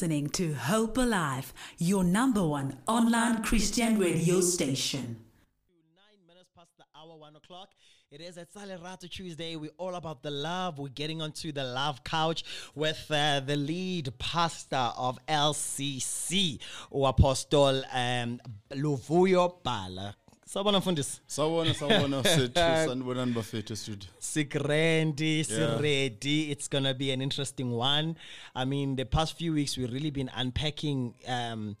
listening to Hope Alive, your number one online Christian radio station. Nine minutes past the hour, one o'clock. It is at Salerato Tuesday. We're all about the love. We're getting onto the love couch with uh, the lead pastor of LCC, or Apostle um, Luvuyo Bala. Sawubona mfundisi. sawubona sawubona sethu sanibonani bafethu studio Sikrendi, Yeah. Siredi. It's gonna be an interesting one. I mean, the past few weeks we've really been unpacking. Um,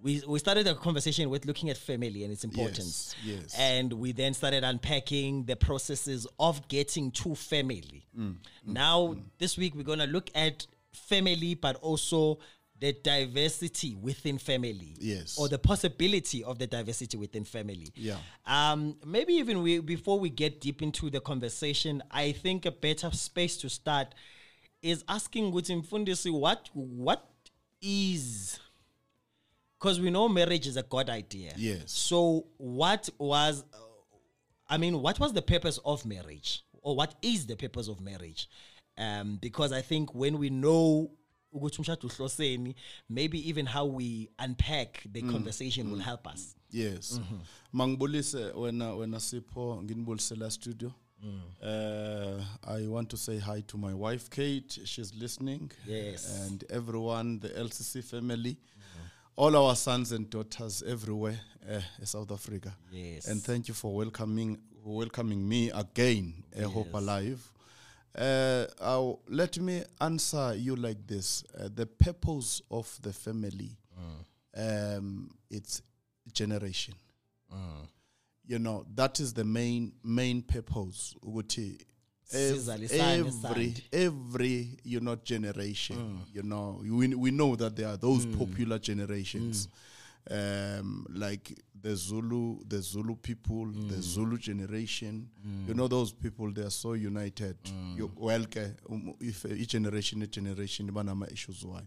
we we started a conversation with looking at family and its importance. yes. And we then started unpacking the processes of getting to family. Mm, now, this week we're gonna look at family, but also the diversity within family. Yes. Or the possibility of the diversity within family. Yeah. Um, maybe even we before we get deep into the conversation, I think a better space to start is asking Guti Mfundisi what what is because we know marriage is a God idea. Yes. So what was uh, I mean, what was the purpose of marriage? Or what is the purpose of marriage? Um, because I think when we know ukuthi umshado uhloseni, maybe even how we unpack the conversation will help us. yes. Mangibulise wena wena sipho nginibulisela studio. Uh, I want to say hi to my wife Kate. She's listening. Yes. and everyone the LCC family. All our sons and daughters everywhere uh, in South Africa. Yes. and thank you for welcoming welcoming me again uh, Hope Alive uh, let me answer you like this. Uh, the purpose of the family um, it's generation. You know that is the main main purpose. Ukuthi every every you know generation you know we, we know that there are those popular generations um like the zulu the zulu people the mm. zulu generation. You mm. know those people they are so united. Mm. You Welke, um, if uh, each generation each generation banama issues why.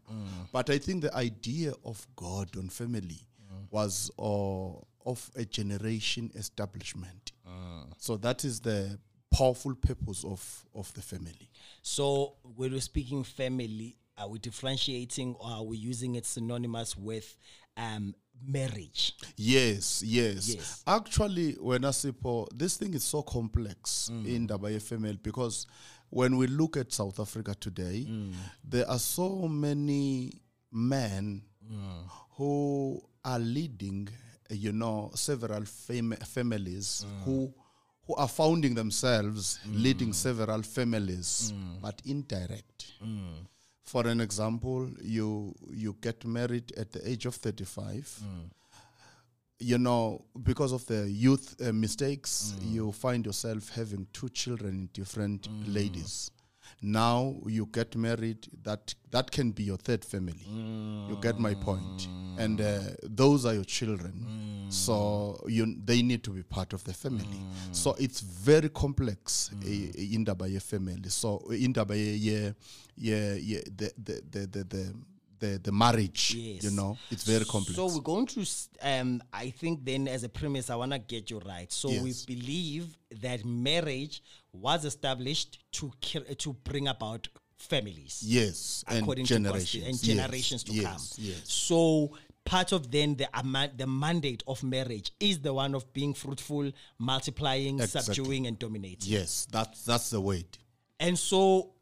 But i think the idea of god on family was uh, of a generation establishment. So that is the powerful purpose of of the family. So when we're speaking family, Uh, are we differentiating or are we using it synonymous with um, marriage? Yes, yes. Yes. Actually, when I say Paul, this thing is so complex mm. in the FML because when we look at South Africa today, mm. there are so many men mm. who are leading, uh, you know, several fam- families who who are founding themselves, leading several families, but indirect. For an example, you you get married at the age of 35 mm. you know, because of the youth uh, mistakes, mm. you find yourself having two children in different mm. ladies. Now you get married. That that can be your third family. You get my point, and uh, those are your children. So you they need to be part of the family. So it's very complex eh, in the family. So in the yeah yeah yeah the the the the. the the, the marriage, you know, it's very complex. So we're going to, um, I think then as a premise, I want to get you right. So we believe that marriage was established to to bring about families. Yes, and according to God's- generations and yes, generations to yes, come. Yes, So part of then the ama- the mandate of marriage is the one of being fruitful, multiplying, Exactly. subduing, and dominating. yes. That's that's the word. And so,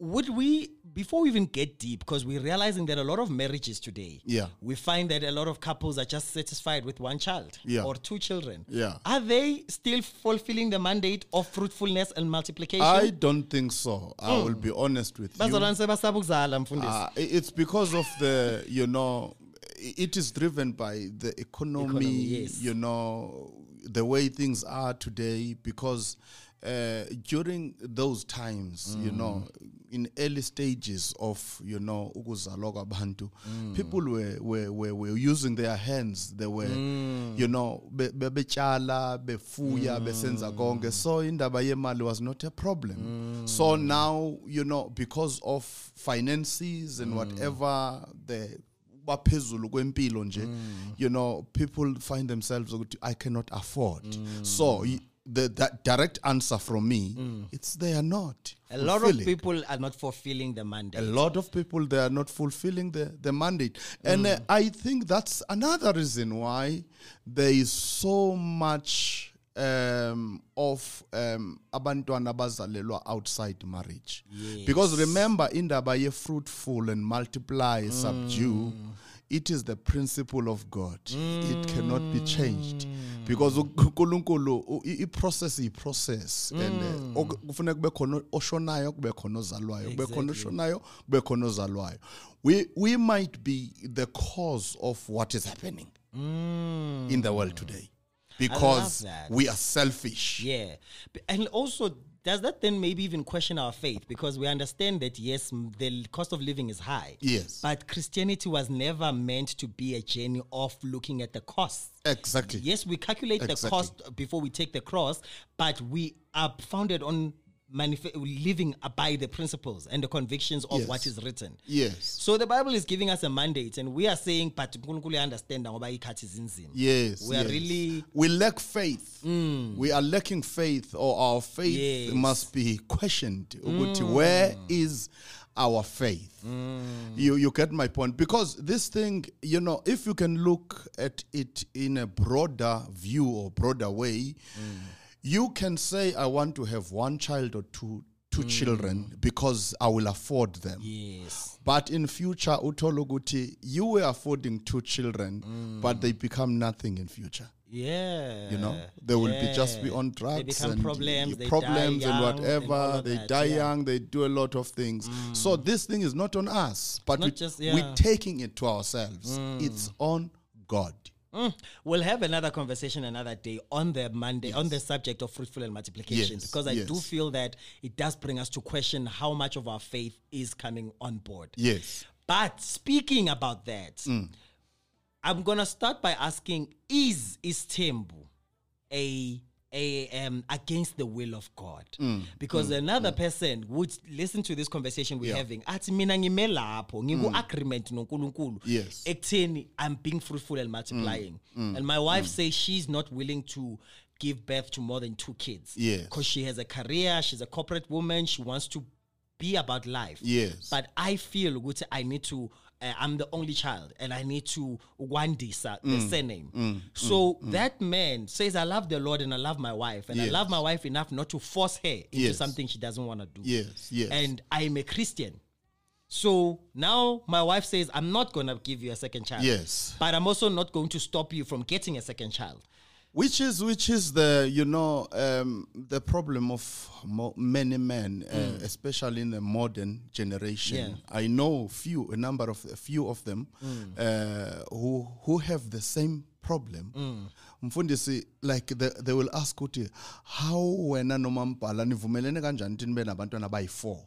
would we, before we even get deep, because we're realizing that a lot of marriages today, Yeah. we find that a lot of couples are just satisfied with one child Yeah. or two children. Yeah. Are they still fulfilling the mandate of fruitfulness and multiplication? I don't think so. I will be honest with you. Bazalwane sebasaba ukuzala, mfundisi. Uh, it's because of the you know it is driven by the economy, Economy, yes. you know the way things are today because uh, during those times you mm. know in early stages of you know ukuzalwa kwabantu mm. people were, were, were, were using their hands. They were mm. you know be- be- betshala befuya besenza konke. So indaba yemali was not a problem. So now you know because of finances and whatever the baphezulu kwempilo nje you know people find themselves i cannot afford. So the that direct answer from me, it's they are not. Mm. A lot of people are not fulfilling the mandate. A lot of people they are not fulfilling the, the mandate, and uh, I think that's another reason why there is so much um, of um, abantwana abazalelwa outside marriage. Because remember, indaba ye fruitful and multiply, subdue. It is the principle of God. It cannot be changed. Because uNkulunkulu i-process i-process and uh, kufuneka kube khona oshonayo kube khona ozalwayo. Kube khona oshonayo kube khona ozalwayo. We we might be the cause of what is happening in the world today because we are selfish. Yeah. And also, does that then maybe even question our faith? Because we understand that, yes, the cost of living is high. Yes. But Christianity was never meant to be a journey of looking at the cost. exactly Yes, we calculate the cost before we take the cross, but we are founded on manif- living by the principles and the convictions of Yes. what is written. yes So the Bible is giving us a mandate, and we are saying, but understand ngoba ikhathi zinzima." Yes. We are yes. really- Mm. We lack faith. We are lacking faith, or our faith Yes. Mm. must be questioned. Ukuthi, Where is our faith? You, you get my point? Because this thing, you know, if you can look at it in a broader view or broader way, Mm. You can say, I want to have one child or two. Two Mm. children because I will afford them. Yes. But in future, utologuti, you were affording two children, Mm. but they become nothing in future. Yeah. You know, they will be just be on drugs They become and problems. y- problems and whatever. of they that, die yeah. Mm. young. They do a lot of things. So this thing is not on us, but we, we're yeah. taking it to ourselves. It's on God. Mm. We'll have another conversation another day on the Monday on the subject of fruitful and multiplication Yes, because I do feel that it does bring us to question how much of our faith is coming on board. Yes. But speaking about that, Mm. I'm gonna start by asking: Is is Tembu a a um against the will of God? Mm, mm, because mm. another person would listen to this conversation we're Mm. Yeah. having. Athi mina ngime lapho ngiku agreement noNkulunkulu. Yes. Ekutheni I'm being fruitful and multiplying. And my wife says she's not willing to give birth to more than two kids. Yes. Because she has a career, she's a corporate woman, she wants to be about life. Yes. But I feel ukuthi I need to uh, I'm the only child and I need to one wandisa the Mm. surname. so that man says I love the Lord and I love my wife and I love my wife enough not to force her into Yes. something she doesn't want to do. Yes. Yes. And I'm a Christian. So now my wife says I'm not going to give you a second child. Yes. But I'm also not going to stop you from getting a second child. Which is which is the you know um, the problem of mo- many men, uh, especially in the modern generation. Yeah. I know few, a number of a few of them uh, who who have the same problem. Mfundisi, like the, they will ask ukuthi how wena noma mbhala nivumelene kanjani ukuthi nibe nabantwana bayi-four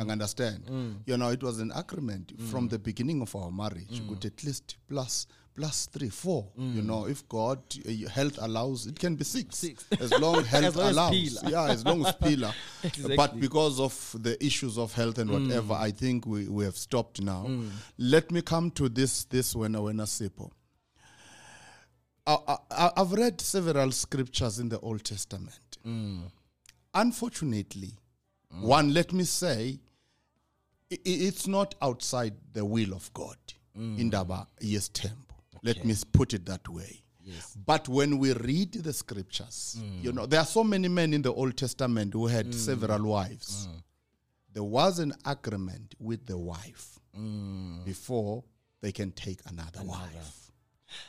I understand? You know it was an agreement from the beginning of our marriage ukuthi at least plus plus three four you mm. know if god uh, health allows it can be six, Six. as long health As long as allows. Pila. yeah as long as pila. Exactly. but because of the issues of health and whatever mm. i think we, we have stopped now. Mm. Let me come to this this wena wena sipho I, I, I've read several scriptures in the Old Testament. Unfortunately, one, let me say, i- i- it's not outside the will of God. In Daba yes temple. Let me put it that way. But when we read the scriptures, mm. you know, there are so many men in the Old Testament who had mm. several wives. Mm. There was an agreement with the wife before they can take another wife.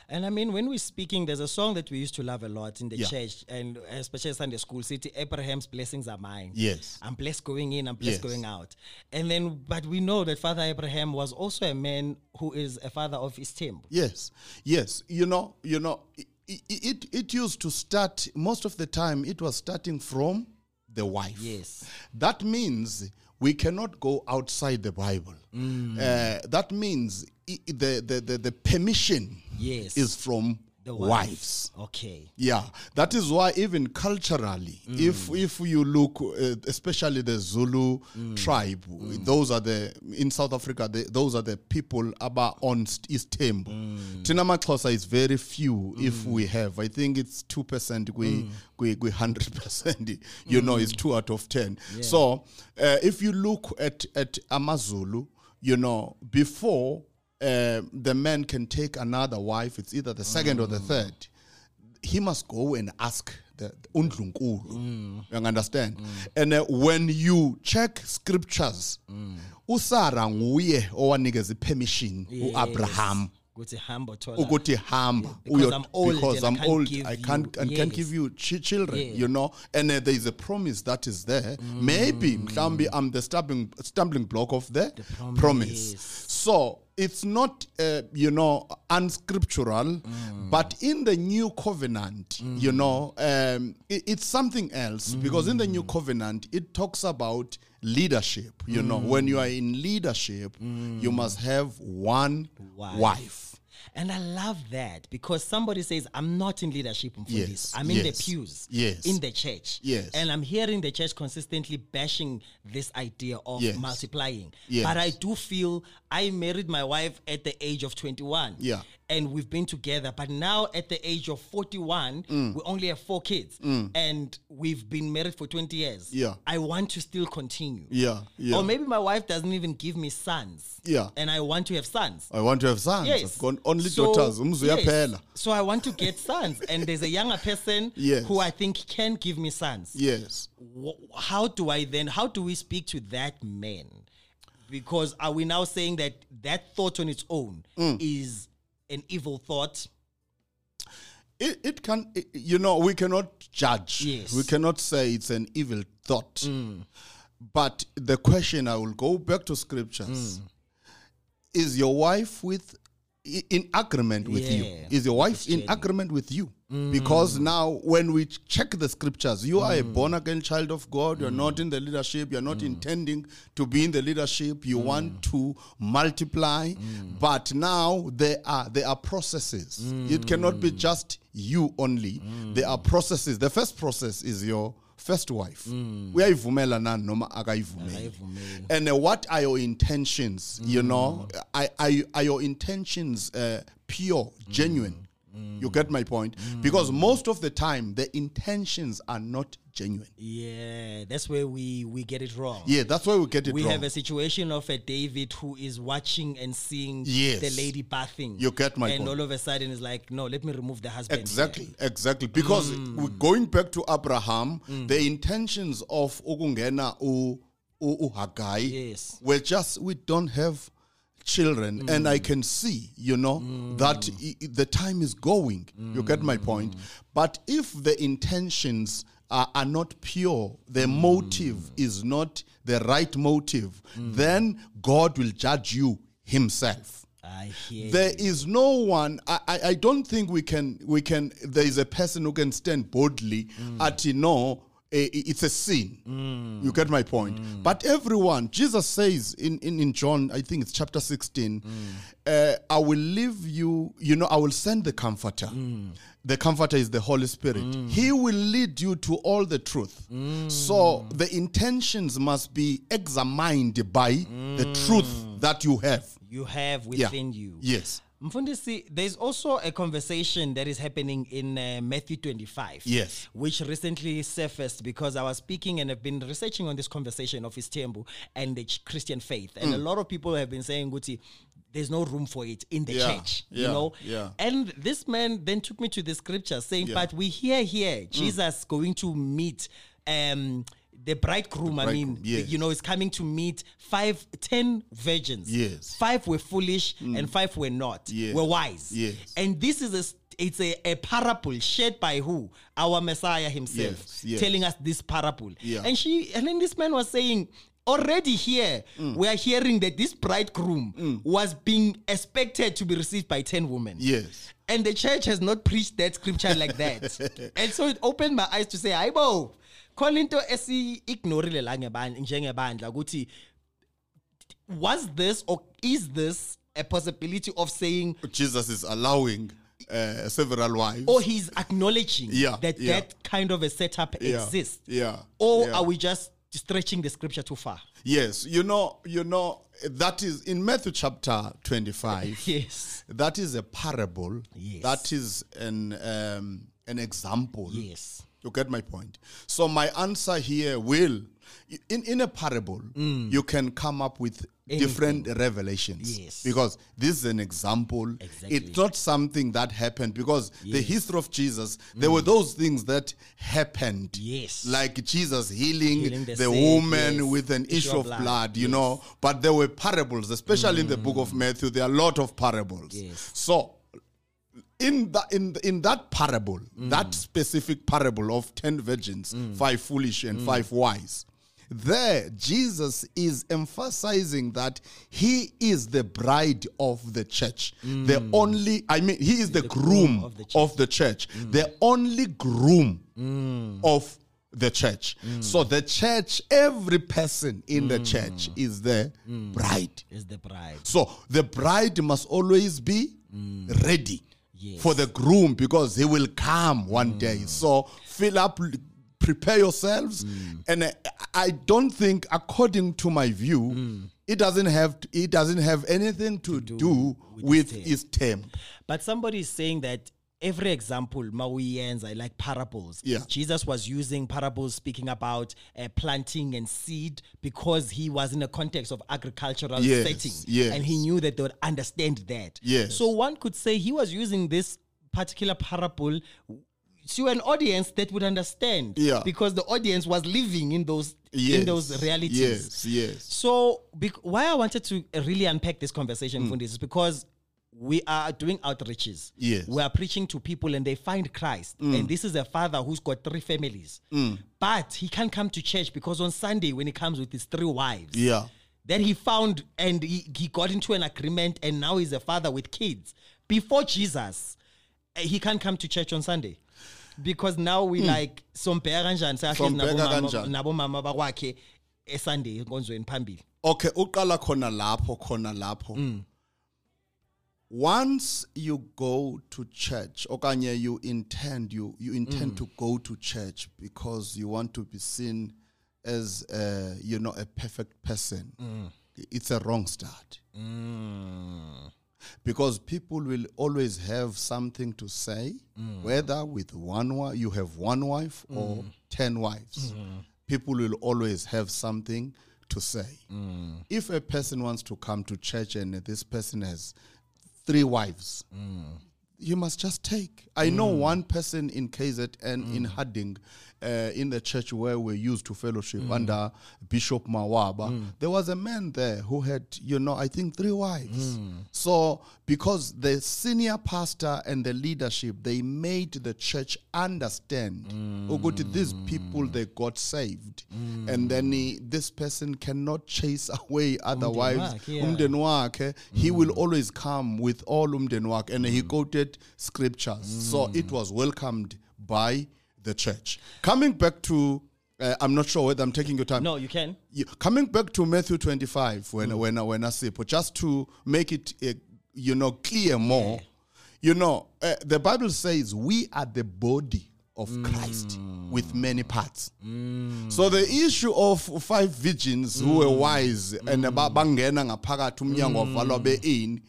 And I mean, when we're speaking, there's a song that we used to love a lot in the Yeah. church, and especially Sunday school. City Abraham's blessings are mine. Yes. I'm blessed going in. I'm blessed Yes. going out. And then, but we know that Father Abraham was also a man who is a father of his temple. Yes, yes. You know, you know, it, it it used to start most of the time. It was starting from the wife. Yes. That means we cannot go outside the Bible. Mm. Uh, that means the, the the the permission Yes. is from The wives. Okay. Yeah, that is why even culturally, mm. if if you look, uh, especially the Zulu mm. tribe, mm. those are the in South Africa. The, those are the people about on East. Tina Maxhosa is very few. If we have, I think it's two percent. We we we hundred percent. You know, it's two out of ten. So uh, if you look at at Amazulu, you know, before uh, the man can take another wife, it's either the second or the third. He must go and ask the the undlunkulu. You understand? And uh, when you check scriptures usara nguye owanikeza permission uabraham. Ukuthi hamba thola. ukuthi hamba because I'm old because I I'm can't old I can't and can't give you ch- children you know? And uh, there is a promise that is there. Maybe mhlambi I'm the stumbling stumbling block of the, promise, promise. So it's not uh, you know unscriptural but in the new covenant you know um, it- it's something else. Because in the new covenant it talks about leadership you know. When you are in leadership you must have one Wife. wife And I love that because somebody says, I'm not in leadership in Yes, this. I'm in the pews. yes. In the church. Yes. And I'm hearing the church consistently bashing this idea of Yes. multiplying. Yes. But I do feel I married my wife at the age of 21. Yeah. And we've been together. But now at the age of 41, Mm. we only have four kids. And we've been married for 20 years. Yeah. I want to still continue. yeah yeah Or maybe my wife doesn't even give me sons. Yeah. And I want to have sons. I want to have sons. Yes. I've got only So- daughters. Yes. So I want to get sons, and there's a younger person Yes. who I think can give me sons. Yes. How do I then? How do we speak to that man? Because are we now saying that that thought on its own Mm. is an evil thought? It, it can, it- you know, we cannot judge. Yes. We cannot say it's an evil thought. Mm. But the question, I will go back to Mm. scriptures. Is your wife with in agreement with you? Is your wife in agreement with you? Mm. Because now, when we check the scriptures, you are a mm. born again child of God. You're mm. not in the leadership. You're Mm. not intending to be in the leadership. You mm. want to multiply, but now there are there are processes. It cannot be just you only. There are processes. The first process is your first wife. Uyayivumela na noma akayivumeli. And uh, what are your intentions? You know, are, are, are your intentions uh, pure, genuine? You get my point? Because mm. most of the time, the intentions are not genuine. Yeah, that's where we we get it wrong. Yeah, that's why we get it wrong. we wrong. have a situation of a David who is watching and seeing Yes. the lady bathing. You get my and point. all of a sudden is like, no, let me remove the husband. here. Exactly, exactly. Because mm. we're going back to Abraham, mm. the intentions of u, u Hagar Yes. were just we don't have children, mm. and I can see, you know, mm. that i- the time is going. You get my point. Mm. But if the intentions are, are not pure, the motive is not the right motive, then God will judge you Himself. I hear. There is no one. I, I, I don't think we can. We can. There is a person who can stand boldly at you know. It's a sin. You get my point. But everyone, Jesus says in, in, in John, I think it's chapter 16, uh, I will leave you, you know, I will send the comforter. The comforter is the Holy Spirit. He will lead you to all the truth. So the intentions must be examined by the truth that you have. you have Yeah. within you. Yes. Mfundisi, there's also a conversation that is happening in uh, Matthew 25. Yes. Which recently surfaced because I was speaking and have been researching on this conversation of Istembu and the Christian faith. And a Mm. lot of people have been saying, Guti, there's no room for it in the Yeah, church. You know? yeah. And this man then took me to the scripture saying, Yeah. but we hear here Mm. Jesus going to meet um the bridegroom, I mean, bridegroom, yes. you know, is coming to meet five, ten virgins. Yes. Five were foolish and five were not. Yes. Were wise. Yes. And this is a it's a, a parable shared by who? Our Messiah himself. Yes, yes. Telling us this parable. Yeah. And she and then this man was saying, already here, Mm. we are hearing that this bridegroom was being expected to be received by 10 women. Yes. And the church has not preached that scripture like that. and so it opened my eyes to say, Aibo, call into esi ignorile la ngeban- njengebandla ukuthi was this or is this a possibility of saying Jesus is allowing uh, several wives. or he's acknowledging Yeah, that yeah. that kind of a setup Yeah, exists. yeah, Or are we just stretching the scripture too far? Yes, you know, you know that is in Matthew chapter twenty-five. Yes. That is a parable. Yes. That is an um, an example. Yes. You get my point. So my answer here will, in in a parable, mm. you can come up with different revelations. Yes. Because this is an example. Exactly. It's not something that happened because the history of Jesus, there mm. were those things that happened. Yes. Like Jesus healing, Healing the the, woman yes. with an issue of blood, blood, you know. But there were parables, especially in the book of mm. Matthew. There are a lot of parables. Yes. So in that in in that parable, that specific parable of ten virgins, five foolish and five wise, there Jesus is emphasizing that he is the bride of the church, the mm. only. I mean, he is the, groom, of the of the church, the only groom of the church. So the church, every person in the mm. church is the mm. bride. Is the bride. So the bride must always be ready Yes. for the groom because he will come one day. Mm. So fill up, prepare yourselves. Mm. And I, I don't think, according to my view, mm. it doesn't have to, it doesn't have anything to, do, with, his term. But somebody is saying that every example, Mauyenza, like parables. Yeah. Jesus was using parables speaking about uh, planting and seed because he was in a context of agricultural Yes, setting. yes. And he knew that they would understand that. Yes. So one could say he was using this particular parable to an audience that would understand. Yeah. Because the audience was living in those Yes. in those realities. Yes, yes. So, bec- why I wanted to really unpack this conversation, Mm. Fundi, is because we are doing outreaches. Yes. Mm. We are preaching to people and they find Christ. And this is a father who's got three families. But he can't come to church because on Sunday, when he comes with his three wives, Yeah. then he found and he, he got into an agreement and now he's a father with kids. Before Jesus, eh, he can't come to church on Sunday. Because now we like sombheka kanjani Sombheka nabomama bakwakhe eSunday enkonzweni phambili. Okay, uqala khona lapho khona lapho. Once you go to church okanye you intend you you intend mm. to go to church because you want to be seen as uh, you know a perfect person. Mm. It's a wrong start. Mm. Because people will always have something to say, whether with one wife, you have one wife or 10 wives. People will always have something to say. If a person wants to come to church and this person has three wives, mm. You must just take. I know mm. one person in KZN and in mm. Harding, uh, in the church where we used to fellowship mm. under Bishop Mawaba, there was a man there who had, you know, I think three wives. So, because the senior pastor and the leadership, they made the church understand, oh, go to these people, they got saved. And then he, this person cannot chase away other wives. yeah. He will always come with all umndeni wakhe. And he quoted scriptures. So mm. it was welcomed by the church. Coming back to, uh, I'm not sure whether I'm taking your time. No, you can. You- coming back to Matthew 25, when mm. when when I say, but just to make it uh, you know clear more, you know, uh, the Bible says we are the body of mm. Christ with many parts. So the issue of five virgins who were wise and ba- bangena ngaphakathi umnyango wavalwa be-in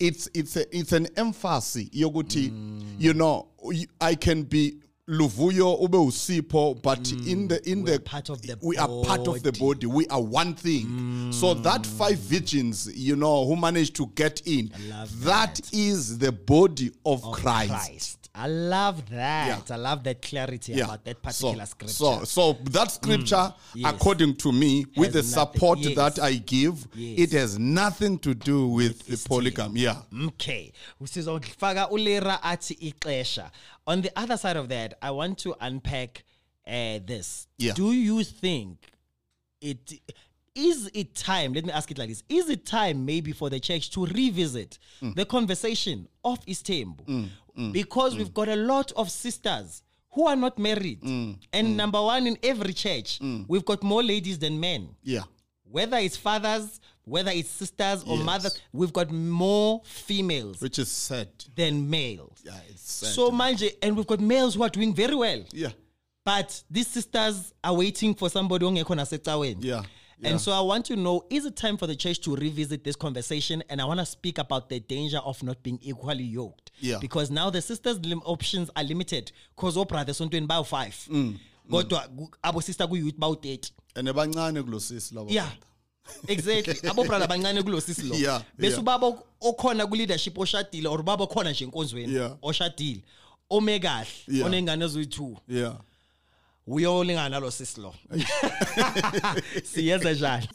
it's it's a, it's an emphasis yokuthi you know i can be Luvuyo ube usipho but mm. in the in We the are part of the we are part of the body. we are one thing. So mm. that five virgins you know who managed to get in love that is the body of, Christ. Christ. I love that. Yeah. I love that clarity about that particular so, scripture. So, so that scripture, Yes. according to me, with the nothing- support yes. that I give, Yes. it has nothing to do with the polygamy. Yeah. Okay. On the other side of that, I want to unpack uh, this. Yeah. Do you think it is it time? Let me ask it like this: Is it time maybe for the church to revisit Mm. the conversation of Istembu? Mm, mm, because mm. we've got a lot of sisters who are not married, Mm. and number one in every church, we've got more ladies than men. Yeah. whether it's fathers, whether it's sisters or Yes. mothers, we've got more females Which is sad. than males. Yeah, it's sad. So manje, and we've got males who are doing very well. yeah, But these sisters are waiting for somebody nasecaweni. yeah, yeah. And so I want to know is it time for the church to revisit this conversation? And I want to speak about the danger of not being equally yoked. Yeah. Because now the sisters' lim- options are limited. Because Oprah, there's something about five. Mm, Kodwa gu- abo sister ku-youth about 30. and abancane kulo sisi labo Yeah. exactly abo brother abancane kulo sisi lo Yeah, bese yeah. ubaba ok- okhona ku leadership oshadile or ubaba okhona nje enkonzweni Yeah. oshadile ome kahle Yeah. onengane eziyi2 yeah uyolingana nalo sisi lo. Siyenza njani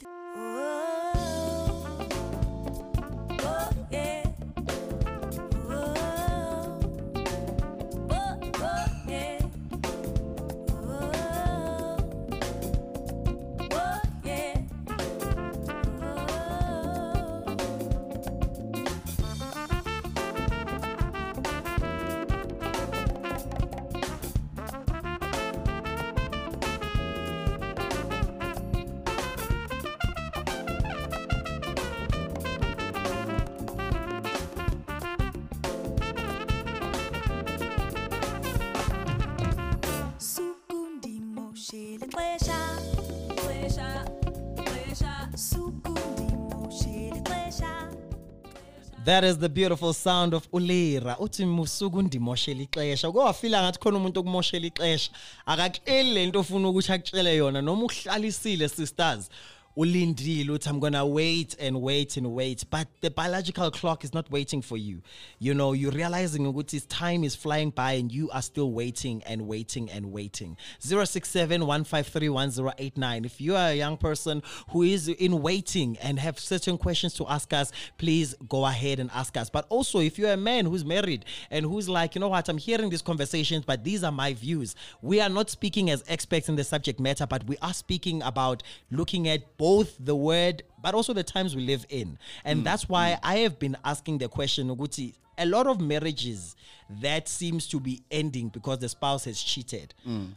That is the beautiful sound of Ulira. Uthi musuku ndimoshela ixesha. Kwafila ngathi khona umuntu okumoshela ixesha. Akaxeli lento ofuna ukuthi akutshele yona noma uhlalisile sisters. Ulindile uthi I'm to wait and wait and wait but the biological clock is not waiting for you. You know, you're realizing ukuthi time is flying by and you are still waiting and waiting and waiting. 0671531089. If you are a young person who is in waiting and have certain questions to ask us, please go ahead and ask us. But also, if you're a man who's married and who's like, you know what, I'm hearing these conversations, but these are my views. We are not speaking as experts in the subject matter, but we are speaking about looking at both the word, but also the times we live in. And mm. that's why mm. I have been asking the question, Uguti, a lot of marriages that seems to be ending because the spouse has cheated. Mm.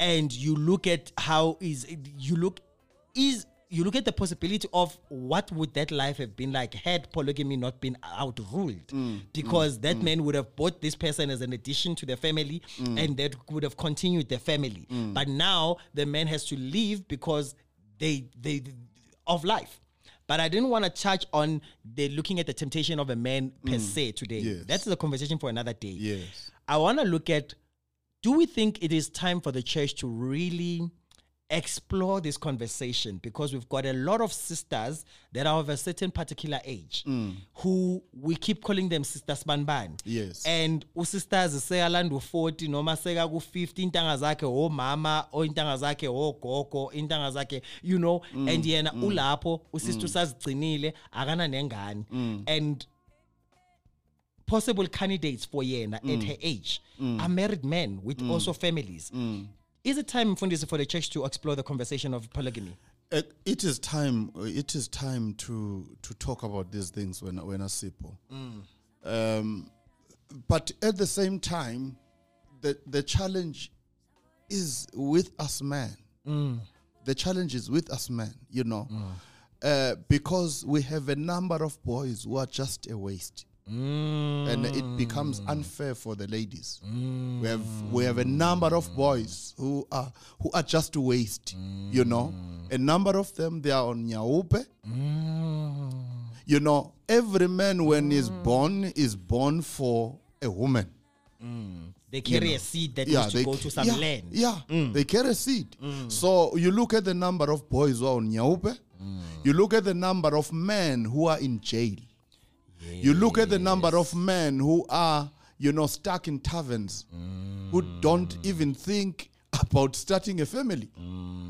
And you look at how is you look is you look at the possibility of what would that life have been like had polygamy not been outruled. Because that man would have bought this person as an addition to the family and that would have continued the family. But now the man has to leave because they they of life but I didn't want to touch on the looking at the temptation of a man per mm. se today. Yes. That's a conversation for another day. Yes. I want to look at do we think it is time for the church to really explore this conversation because we've got a lot of sisters that are of a certain particular age mm. who we keep calling them sisters banban Yes. and usisters seyalanda u40 noma seka ku50 intanga zakhe omama o intanga zakhe ogogo intanga zakhe you know mm. and yena mm. ulapho usister usazigcinile akana nengane. And possible candidates for yena at her age. Are married men with also families. Is it time, Mfundisi, for the church to explore the conversation of polygamy? Uh, it is time. It is time to to talk about these things when when asipo. Um, but at the same time, the the challenge is with us men. The challenge is with us men. You know, uh, because we have a number of boys who are just a waste. And it becomes mm. unfair for the ladies. We have mm. we have a number of boys who are who are just waste. You know, a number of them they are on nyaope. Mm. You know, every man when he's born is born for a woman. They carry know. a seed that needs to go to some yeah, land. Yeah, they carry a seed. So you look at the number of boys who are on Nyaope, you look at the number of men who are in jail. You look at the number of men who are, you know, stuck in taverns, who don't even think about starting a family.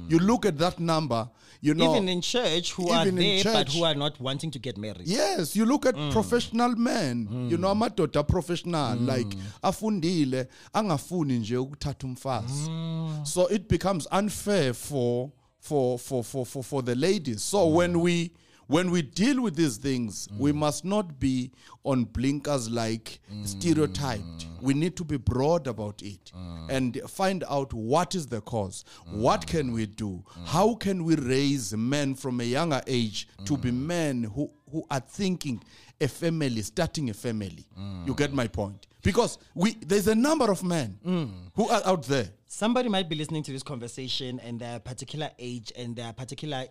You look at that number, you know. Even in church, who are there but who are not wanting to get married. Yes, you look at professional men. You know amadoda professional like afundile angafuni nje ukuthatha umfazi. So it becomes unfair for for for for for, for the ladies. So when we when we deal with these things, we mm. must not be on blinkers like mm. stereotyped. We need to be broad about it mm. and find out what is the cause. What can we do? How can we raise men from a younger age to be men who, who are thinking a family, starting a family? You get my point? Because we there's a number of men who are out there. Somebody might be listening to this conversation and their particular age and their particular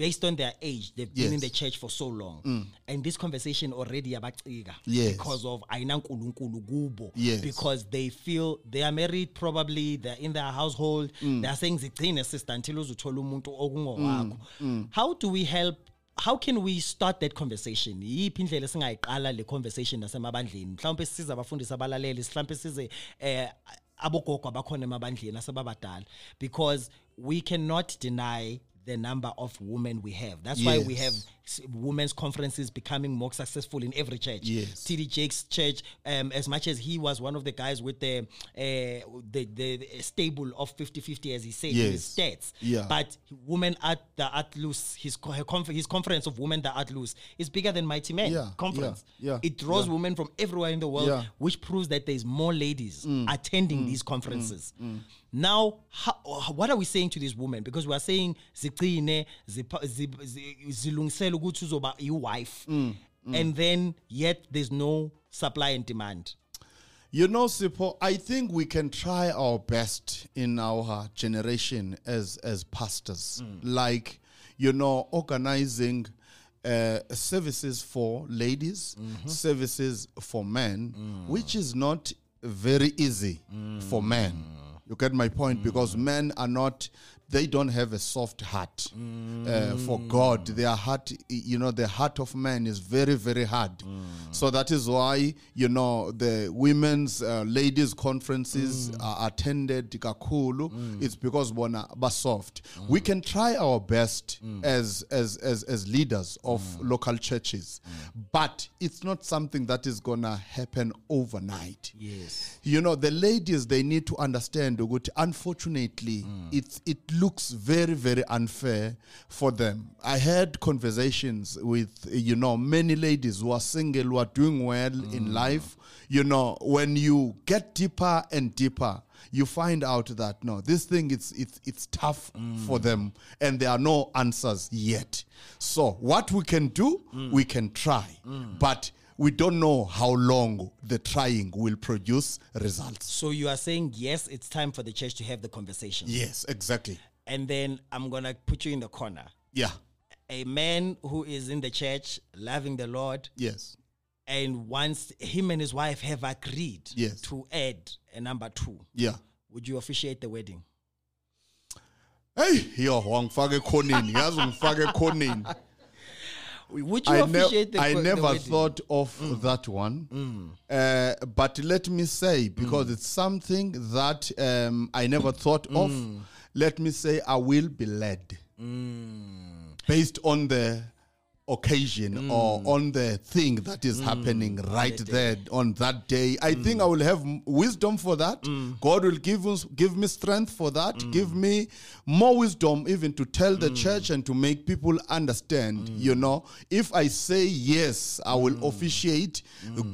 based on their age, they've been in the church for so long. And this conversation already about Yes. because of nkulunkulu. Yes. Because they feel they are married, probably they're in their household. Mm. They are saying zigcine sister until umuntu Mm. okungowakho. How do we help? How can we start that conversation? Yiphi indlela singayiqala le conversation nasemabandleni? Mhlawumbe sisize abafundisi abalaleli, mhlawumbe size eh abogogo abakhona emabandleni asebabadala because we cannot deny the number of women we have. That's why we have women's conferences becoming more successful in every church. Yes. TD Jakes' church, um, as much as he was one of the guys with the uh, the, the, stable of 50-50, as he said in his Yes. stats. Yeah. But women at the at loose, his conf- his conference of women Thou Art Loosed is bigger than Mighty Men Yeah, conference. yeah, yeah, It draws yeah. women from everywhere in the world. Mm. which proves that there's more ladies attending these conferences. Now, how, what are we saying to these women? Because we are saying zigcine, zipa- zi- zi- zilungisele ukuthi uzoba i-wife, mm, mm, and then yet there's no supply and demand. You know, Sipho, I think we can try our best in our generation as as pastors, mm. like you know, organizing uh, services for ladies, mm-hmm. services for men, mm. which is not very easy for men. You get my point hmm. because men are not. They don't have a soft heart uh, for God. Mm. Their heart, you know, the heart of man is very, very hard. Mm. So that is why, you know, the women's uh, ladies conferences mm. are attended kakulu. It's because bona ba soft. We can try our best as, as as as leaders of local churches, but it's not something that is gonna happen overnight. Yes. You know, the ladies they need to understand unfortunately it's it looks very, very unfair for them. I had conversations with you know many ladies who are single who are doing well in mm. life. You know, when you get deeper and deeper, you find out that no, this thing it's it's it's tough mm. for them and there are no answers yet. So what we can do, mm. we can try. But we don't know how long the trying will produce results. So you are saying yes, it's time for the church to have the conversation. Yes, exactly. And then I'm gonna put you in the corner. Yeah. A man who is in the church, loving the Lord, Yes. and once him and his wife have agreed Yes. to add a number two, Yeah. would you officiate the wedding? Hey, yo, wangifake khoneni. Yazi ungifake khoneni. Would you I, ne- officiate the I co- never thought of that one. Uh, but let me say, because it's something that um, I never thought of, let me say I will be led based on the occasion mm. or on the thing that is mm. happening right there on that day. I think mm. I will have wisdom for that. God will give us give me strength for that. Give me more wisdom even to tell the church and to make people understand. You know, if I say yes, I will officiate.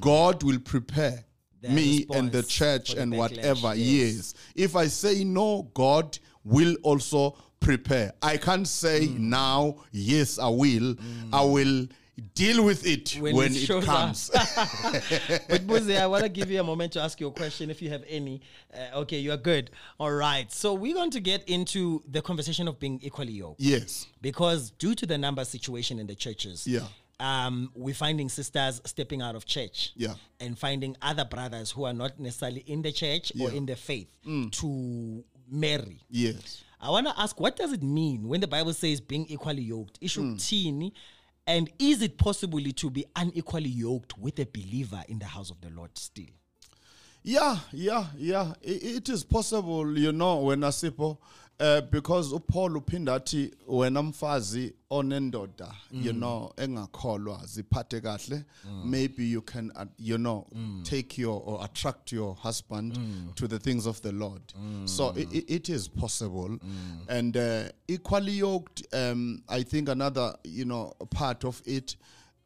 God will prepare The me and the church the and backlash, whatever. yes. Yes. If I say no, God will also prepare. I can't say Mm. now, yes, I will. I will deal with it When when, it it, comes. but Buzi, I want to give you a moment to ask your question if you have any. Uh, okay, you are good. All right. So we're going to get into the conversation of being equally yoked. yes. Because due to the number situation in the churches, Yeah. um, we're finding sisters stepping out of church Yeah. and finding other brothers who are not necessarily in the church or Yeah. Mm. in the faith to marry. Yes. I want to ask, what does it mean when the Bible says being equally yoked? Ishu Hmm. kuthini? And is it possible to be unequally yoked with a believer in the house of the Lord still? Yeah, yeah, yeah. I- it is possible, you know, when Asipo, Uh, because uPaul uphinda athi wena mfazi onendoda you know engakholwa ziphathe kahle maybe you can uh, you know take your or attract your husband to the things of the Lord. So i i- it is possible. And uh, equally yoked um, I think another you know part of it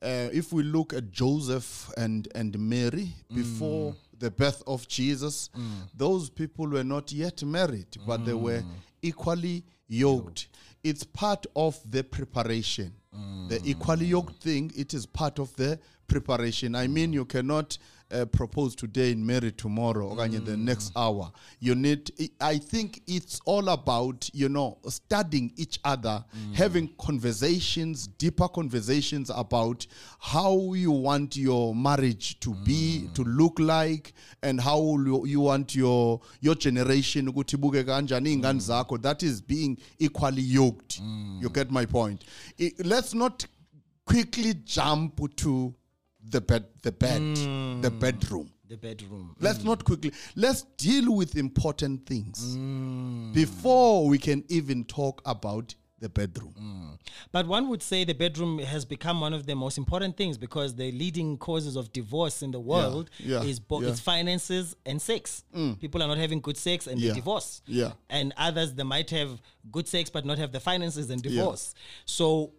uh, if we look at Joseph and and Mary before the birth of Jesus, those people were not yet married, but they were equally yoked. It's part of the preparation. The equally yoked thing, it is part of the preparation. I mean, you cannot uh, propose today and marry tomorrow or in the mm. next hour. You need, I think it's all about, you know, studying each other, mm. having conversations, deeper conversations about how you want your marriage to be, mm. to look like, and how you, you want your your generation ukuthi ibuke kanjani iy'ngane zakho. That is being equally yoked. You get my point. I- let's not quickly jump to the bed, the bed, the mm. bedroom. The bedroom. Let's mm. not quickly. Let's deal with important things mm. before we can even talk about the bedroom. But one would say the bedroom has become one of the most important things because the leading causes of divorce in the world yeah, is both yeah. it's finances and sex. People are not having good sex and Yeah, they divorce. yeah. And others they might have good sex but not have the finances and divorce. So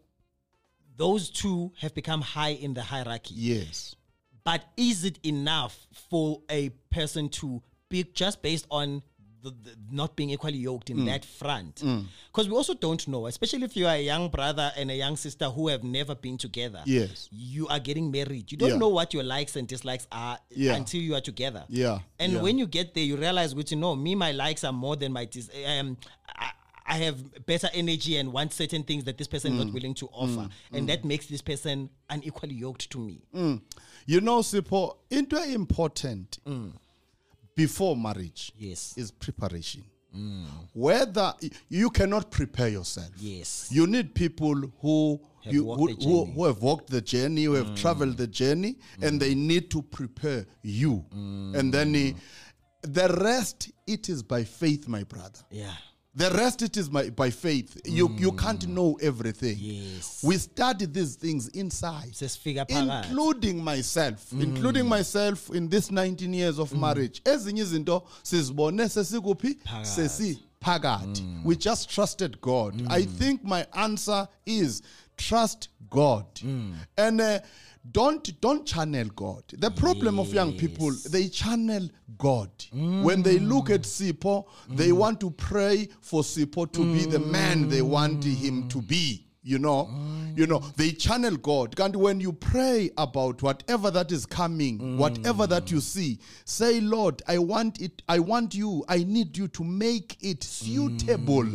those two have become high in the hierarchy. Yes. But is it enough for a person to be just based on the, the not being equally yoked Mm. in that front? Because we also don't know, especially if you are a young brother and a young sister who have never been together. Yes. You are getting married. You don't Yeah. know what your likes and dislikes are Yeah. until you are together. Yeah, And yeah. when you get there, you realize, which you know, me, my likes are more than my dis- um, I, I have better energy and want certain things that this person Mm. is not mm. willing to mm. offer, and mm. that makes this person unequally yoked to me. You know, Sipho, into important before marriage Yes. is preparation. Whether you cannot prepare yourself. Yes. You need people who Have you, walked who, the who, journey. who have walked the journey, who have traveled the journey, and they need to prepare you. And then eh, the rest, it is by faith, my brother. Yeah. The rest it is by, by faith. You you can't know everything. Yes. We study these things inside. Including myself. Including myself in this 19 years of marriage. Ezinye izinto sizibone sesikuphi Phakathi. sesi phakathi. We just trusted God. I think my answer is trust God. And uh, don't don't channel God. The problem of young people, they channel God. When they look at Sipho, they mm. want to pray for Sipho to be the man they want him to be. You know, mm. you know, they channel God. And when you pray about whatever that is coming, mm. whatever that you see, say, Lord, I want it, I want you, I need you to make it suitable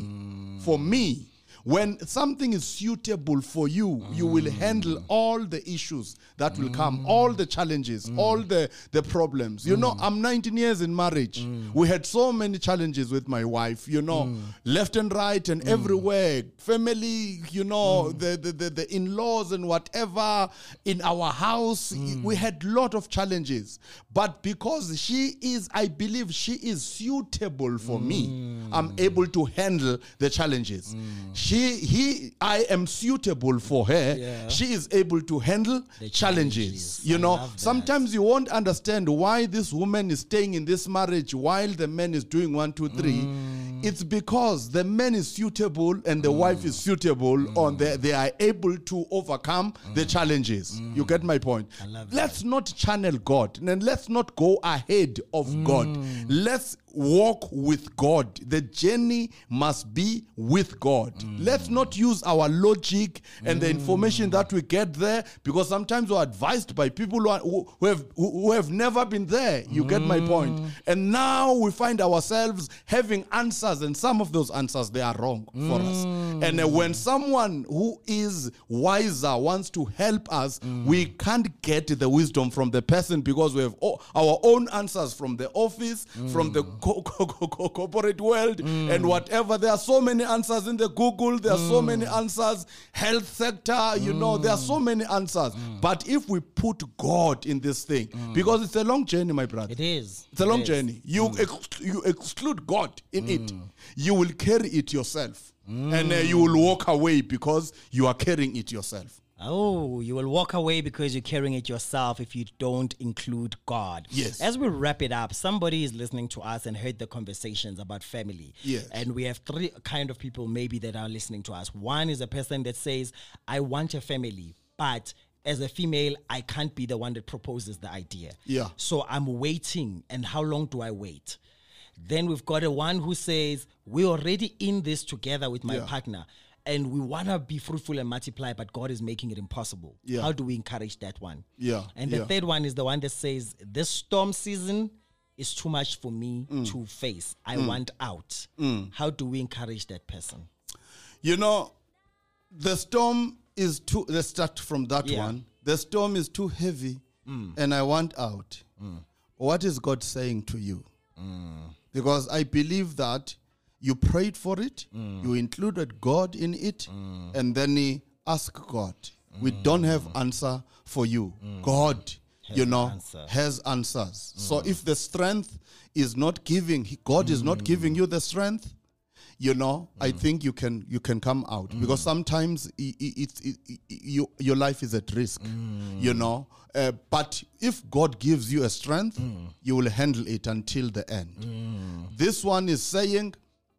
for me. When something is suitable for you, you mm. will handle all the issues that will mm. come, all the challenges, mm. all the, the problems. You know, I'm 19 years in marriage. We had so many challenges with my wife, you know, left and right and everywhere. Family, you know, the, the, the, the in laws and whatever in our house. We had lot of challenges. But because she is, I believe she is suitable for me, I'm able to handle the challenges. She, he, he I am suitable for her. Yeah. She is able to handle The challenges. challenges. You I know, sometimes you won't understand why this woman is staying in this marriage while the man is doing one, two, three. Mm. It's because the man is suitable and the wife is suitable, Mm. on the, they are able to overcome the challenges. You get my point. Mm. let's not channel God and let's not go ahead of Mm. God. Let's walk with God. The journey must be with God. Mm. Let's not use our logic and the information that we get there because sometimes we're advised by people who, are, who, who have, who, have never been there. You get my point. And now we find ourselves having answers, and some of those answers they are wrong for us. And uh, when someone who is wiser wants to help us, we can't get the wisdom from the person because we have o- our own answers from the office, from the co- co- co- co- corporate world, and whatever. There are so many answers in the Google. There are so many answers. Health sector, you know, there are so many answers. But if we put God in this thing, because it's a long journey, my brother. It is. It's a It long is. journey. You ex- you exclude God in it. You will carry it yourself, and uh, you will walk away because you are carrying it yourself. Oh, you will walk away because you're carrying it yourself if you don't include God. Yes. As we wrap it up, somebody is listening to us and heard the conversations about family. Yes. And we have three kind of people maybe that are listening to us. One is a person that says, I want a family, but as a female, I can't be the one that proposes the idea. Yeah. So I'm waiting. And how long do I wait? Then we've got a one who says, We're already in this together with my Yeah. partner and we want to be fruitful and multiply, but God is making it impossible. Yeah. How do we encourage that one? Yeah, And the yeah. third one is the one that says, This storm season is too much for me Mm. to face. I mm. want out. Mm. How do we encourage that person? You know, the storm is too. Let's start from that Yeah. one. The storm is too heavy, mm. and I want out. What is God saying to you? Because I believe that you prayed for it, mm. you included God in it, mm. and then he ask God. We mm. don't have answer for you. God, you know, has answers. So if the strength is not giving, God is not giving you the strength, you know i think you can you can come out. Because sometimes i- i- it's it, it, you, your life is at risk you know. Uh, but if god gives you a strength you will handle it until the end. This one is saying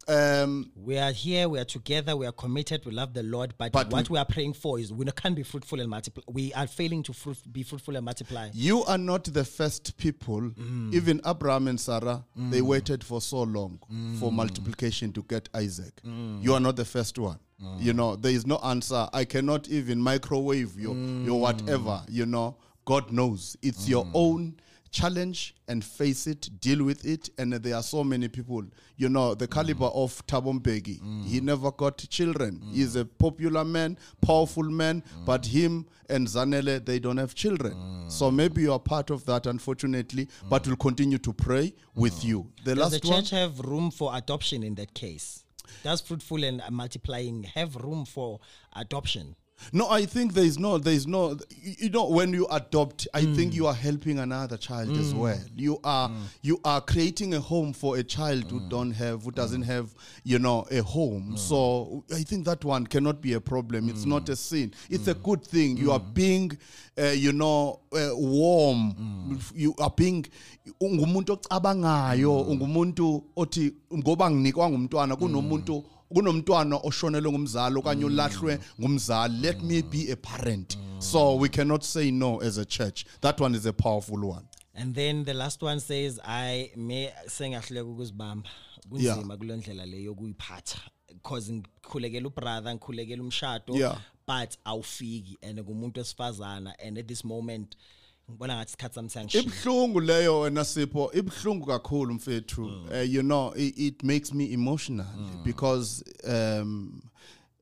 um, We are here, we are together, we are committed, we love the Lord, but, But what we- we, are praying for is we can't be fruitful and multiply. We are failing to fruit, be fruitful and multiply. you are not the first people mm. even abraham and sarah mm. they waited for so long for mm. multiplication to get isaac. You are not the first one. You know there is no answer. I cannot even microwave your your whatever you know. God knows. It's your own challenge and face it deal with it and there are so many people you know the caliber of Thabo Mbeki he never got children he's a popular man powerful man but him and zanele they don't have children so maybe you are part of that unfortunately but we'll continue to pray with you the Does last the one church have room for adoption in that case? Does fruitful and multiplying have room for adoption? No, I think there is no, there is no. You know, when you adopt, I hmm. think you are helping another child as hmm. well. You are, hmm. you are creating a home for a child who don't have, who doesn't have, you know, a home. So I think that one cannot be a problem. It's not a sin. It's a good thing. You are being, uh, you know, uh, warm. You are being, ungumuntu ocabangayo, ungumuntu othi ngoba nginikwa ngumntwana kunomuntu kunomntwana oshonelwe ngumzali okanye ulahlwe ngumzali let me be a parent so we cannot say no as a church that one is a powerful one And then the last one says I may sengahleka ukuzibamba Yeah. kunzima kule ndlela le yokuyiphatha because ngikhulekela ubrother ngikhulekela umshado Yeah. but awufiki and ngumuntu wesifazana and at this moment ngibona ngathi isikhathi sami siyangishila ibhlungu leyo wena sipho. Ibhlungu kakhulu mfethu. Uh, you know it, it makes me emotional because um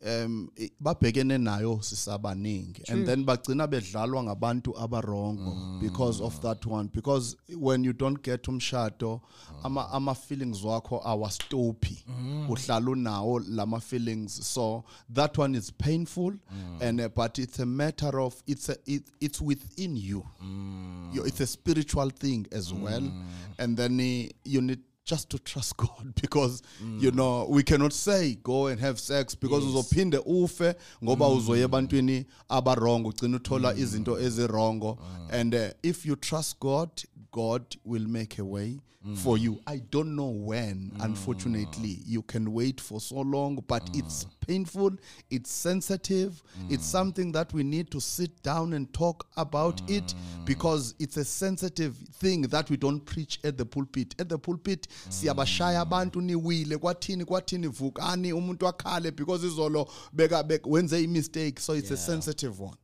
um i- babhekene nayo sisabaningi and then bagcina bedlalwa ngabantu abarongo because of that one. Because when you don't get umshado ama ama feelings wakho awastophi uhlala unawo lama feelings. So that one is painful and uh, but it's a matter of it's a, it, it's within you. You, it's a spiritual thing as well. And then uh, you need just to trust god because mm. you know we cannot say go and have sex because uzophinde ufe ngoba mm. uzoya ebantwini abarongo ugcina uthola mm. izinto ezirongo ah. and uh, if you trust god god will make a way for you. I don't know when unfortunately you can wait for so long but it's painful it's sensitive it's something that we need to sit down and talk about it because it's a sensitive thing that we don't preach at the pulpit. At the pulpit siyabashaya abantu niwile kwathini kwathini vukani umuntu akhale because izolo beka wenze i mistake so it's a sensitive one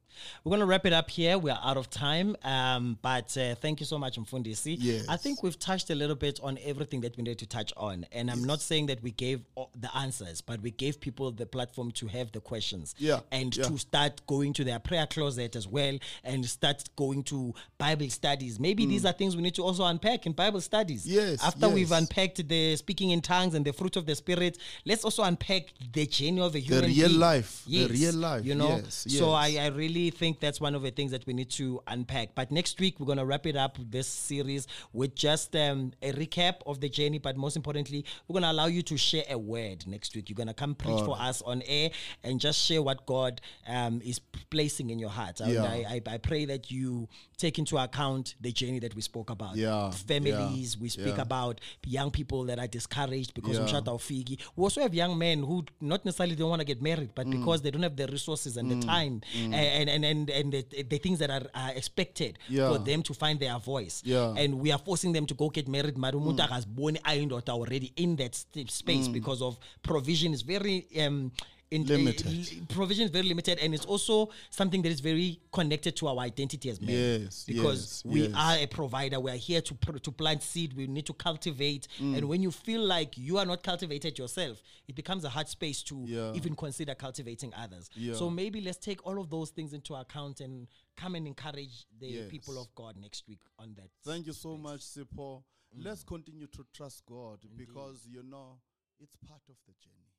We're going to wrap it up here. We are out of time. Um, but uh, thank you so much, Mfundisi. Yes. I think we've touched a little bit on everything that we need to touch on. And I'm not saying that we gave the answers, but we gave people the platform to have the questions. Yeah, And yeah. to start going to their prayer closet as well and start going to Bible studies. Maybe these are things we need to also unpack in Bible studies. Mm. Yes, After we've unpacked the speaking in tongues and the fruit of the Spirit, let's also unpack the journey of a human real being. life, the real life, You know? yes, So I. I really think that's one of the things that we need to unpack. But next week, we're going to wrap it up this series with just um, a recap of the journey. But most importantly, we're going to allow you to share a word next week. You're going to come preach for us on air and just share what God um, is placing in your heart. I- Yeah. I, I, I pray that you take into account the journey that we spoke about. Yeah, Families, yeah, we speak yeah. about young people that are discouraged because Yeah. of Figi. We also have young men who not necessarily don't want to get married, Mm. but because they don't have the resources and the time and and and and the, the things that are, are expected Yeah. for them to find their voice. Yeah. Mm. And we are forcing them to go get married. Marumuta has born ayindota already in that st- space because of provision is very um in, Limited. li- provision is very limited and it's also something that is very connected to our identity as men Yes, because yes, we yes. are a provider we are here to pr- to plant seed we need to cultivate Mm. and when you feel like you are not cultivated yourself it becomes a hard space to Yeah. even consider cultivating others Yeah. so maybe let's take all of those things into account and come and encourage the Yes. people of god next week on that Thank you so much, Sipho. Mm. Let's continue to trust God because you know it's part of the journey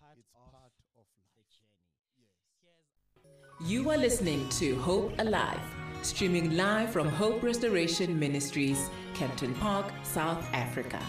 part, it's of, part of the journey. Yes. You are listening to Hope Alive, streaming live from Hope Restoration Ministries, Kempton Park, South Africa.